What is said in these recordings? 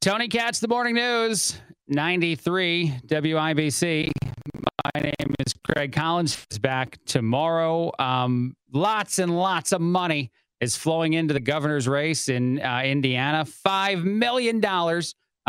Tony Katz, the morning news, 93 WIBC. My name is Craig Collins. Is back tomorrow. Um, lots and lots of money is flowing into the governor's race in uh, Indiana. $5 million. Uh,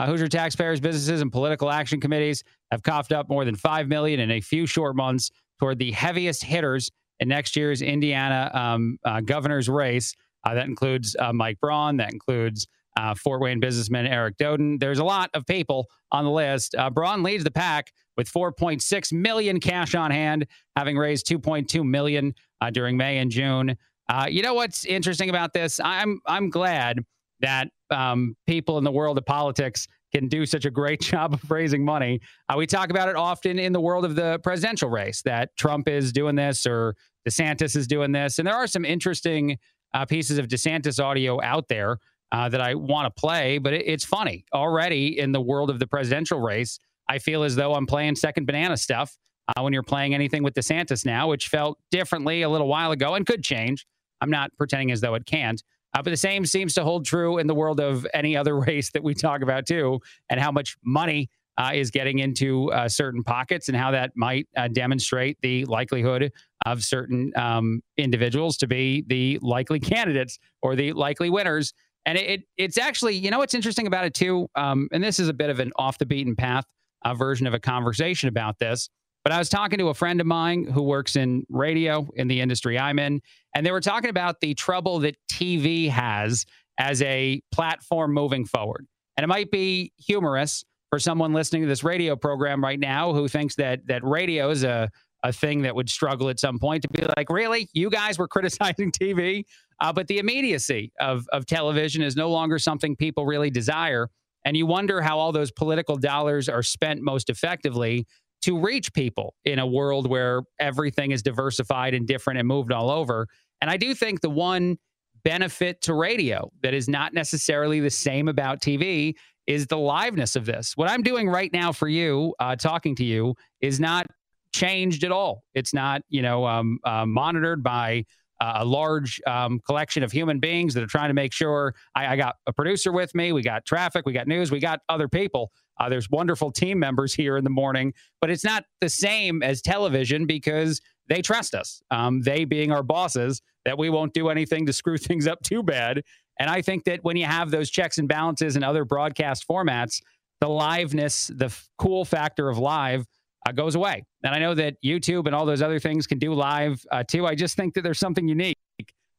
Hoosier taxpayers, businesses, and political action committees have coughed up more than 5 million in a few short months toward the heaviest hitters in next year's Indiana um, uh, governor's race. Uh, that includes uh, Mike Braun. That includes uh, Fort Wayne businessman Eric Doden. There's a lot of people on the list. Braun leads the pack with 4.6 million cash on hand, having raised 2.2 million during May and June. Uh, you know what's interesting about this? I'm I'm glad that um, people in the world of politics can do such a great job of raising money. Uh, we talk about it often in the world of the presidential race that Trump is doing this or DeSantis is doing this, and there are some interesting uh, pieces of DeSantis audio out there uh, that I want to play. But it, it's funny already in the world of the presidential race. I feel as though I'm playing second banana stuff uh, when you're playing anything with DeSantis now, which felt differently a little while ago and could change. I'm not pretending as though it can't. Uh, but the same seems to hold true in the world of any other race that we talk about too, and how much money uh, is getting into uh, certain pockets and how that might uh, demonstrate the likelihood of certain um, individuals to be the likely candidates or the likely winners. And it, it it's actually, you know, what's interesting about it too, um, and this is a bit of an off the beaten path uh, version of a conversation about this. But I was talking to a friend of mine who works in radio in the industry I'm in, and they were talking about the trouble that TV has as a platform moving forward. And it might be humorous for someone listening to this radio program right now who thinks that that radio is a a thing that would struggle at some point to be like, really, you guys were criticizing TV, uh, but the immediacy of of television is no longer something people really desire. And you wonder how all those political dollars are spent most effectively to reach people in a world where everything is diversified and different and moved all over. And I do think the one benefit to radio that is not necessarily the same about TV is the liveness of this. What I'm doing right now for you, uh, talking to you, is not changed at all. It's not, you know, um, uh, monitored by a large um, collection of human beings that are trying to make sure I, I, got a producer with me. We got traffic, we got news, we got other people. Uh, there's wonderful team members here in the morning, but it's not the same as television because they trust us. Um, they being our bosses, that we won't do anything to screw things up too bad. And I think that when you have those checks and balances and other broadcast formats, the liveness, the f- cool factor of live uh, goes away. And I know that YouTube and all those other things can do live uh, too. I just think that there's something unique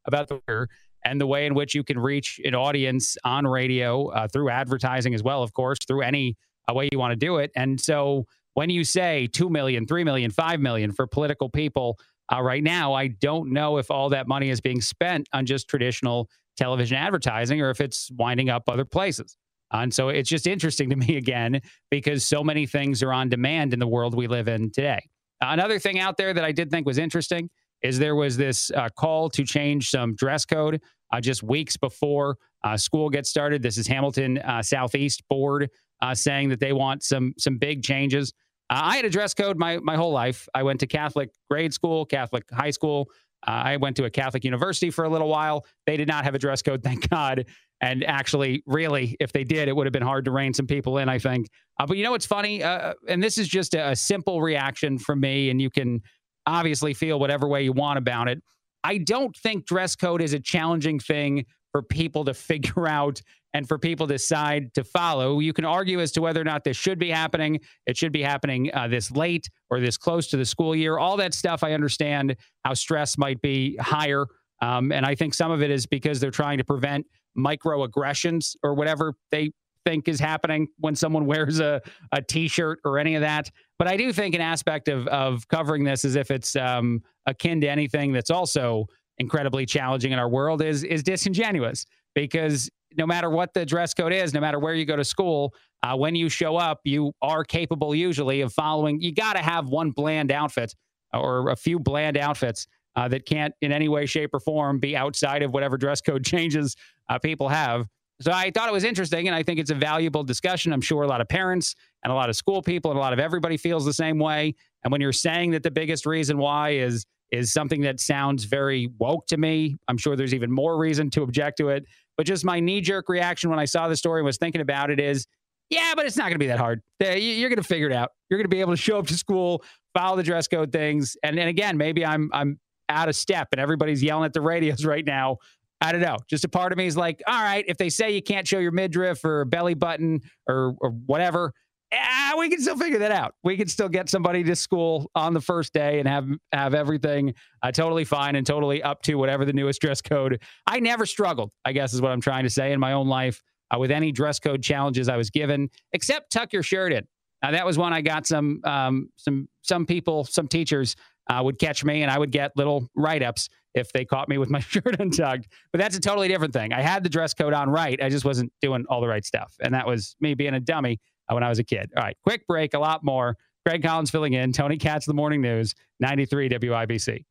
about the and the way in which you can reach an audience on radio uh, through advertising as well, of course, through any uh, way you want to do it. And so when you say 2 million, 3 million, 5 million for political people uh, right now, I don't know if all that money is being spent on just traditional television advertising or if it's winding up other places. And so it's just interesting to me again because so many things are on demand in the world we live in today. Another thing out there that I did think was interesting is there was this uh, call to change some dress code uh, just weeks before uh, school gets started. This is Hamilton uh, Southeast Board uh, saying that they want some some big changes. Uh, I had a dress code my my whole life. I went to Catholic grade school, Catholic high school. I went to a Catholic university for a little while. They did not have a dress code, thank God. And actually, really, if they did, it would have been hard to rein some people in, I think. Uh, but you know what's funny? Uh, and this is just a, a simple reaction from me, and you can obviously feel whatever way you want about it. I don't think dress code is a challenging thing for people to figure out and for people to decide to follow. You can argue as to whether or not this should be happening. It should be happening uh, this late or this close to the school year. All that stuff, I understand how stress might be higher. Um, and I think some of it is because they're trying to prevent microaggressions or whatever they think is happening when someone wears a, a t-shirt or any of that. But I do think an aspect of of covering this as if it's um, akin to anything that's also incredibly challenging in our world is is disingenuous because no matter what the dress code is, no matter where you go to school, uh, when you show up, you are capable usually of following. You got to have one bland outfit or a few bland outfits uh, that can't in any way, shape, or form be outside of whatever dress code changes uh, people have. So I thought it was interesting, and I think it's a valuable discussion. I'm sure a lot of parents and a lot of school people and a lot of everybody feels the same way. And when you're saying that the biggest reason why is is something that sounds very woke to me, I'm sure there's even more reason to object to it. But just my knee jerk reaction when I saw the story and was thinking about it is, yeah, but it's not going to be that hard. You're going to figure it out. You're going to be able to show up to school, follow the dress code things, and and again, maybe I'm I'm out of step and everybody's yelling at the radios right now. I don't know. Just a part of me is like, all right, if they say you can't show your midriff or belly button or or whatever, yeah, we can still figure that out. We can still get somebody to school on the first day and have have everything uh, totally fine and totally up to whatever the newest dress code. I never struggled, I guess is what I'm trying to say in my own life uh, with any dress code challenges I was given, except tuck your shirt in. Now that was one I got some um, some some people, some teachers uh, would catch me, and I would get little write ups if they caught me with my shirt untucked. But that's a totally different thing. I had the dress code on right, I just wasn't doing all the right stuff, and that was me being a dummy uh, when I was a kid. All right, quick break, a lot more. Greg Collins filling in. Tony Katz, the morning news, 93 WIBC.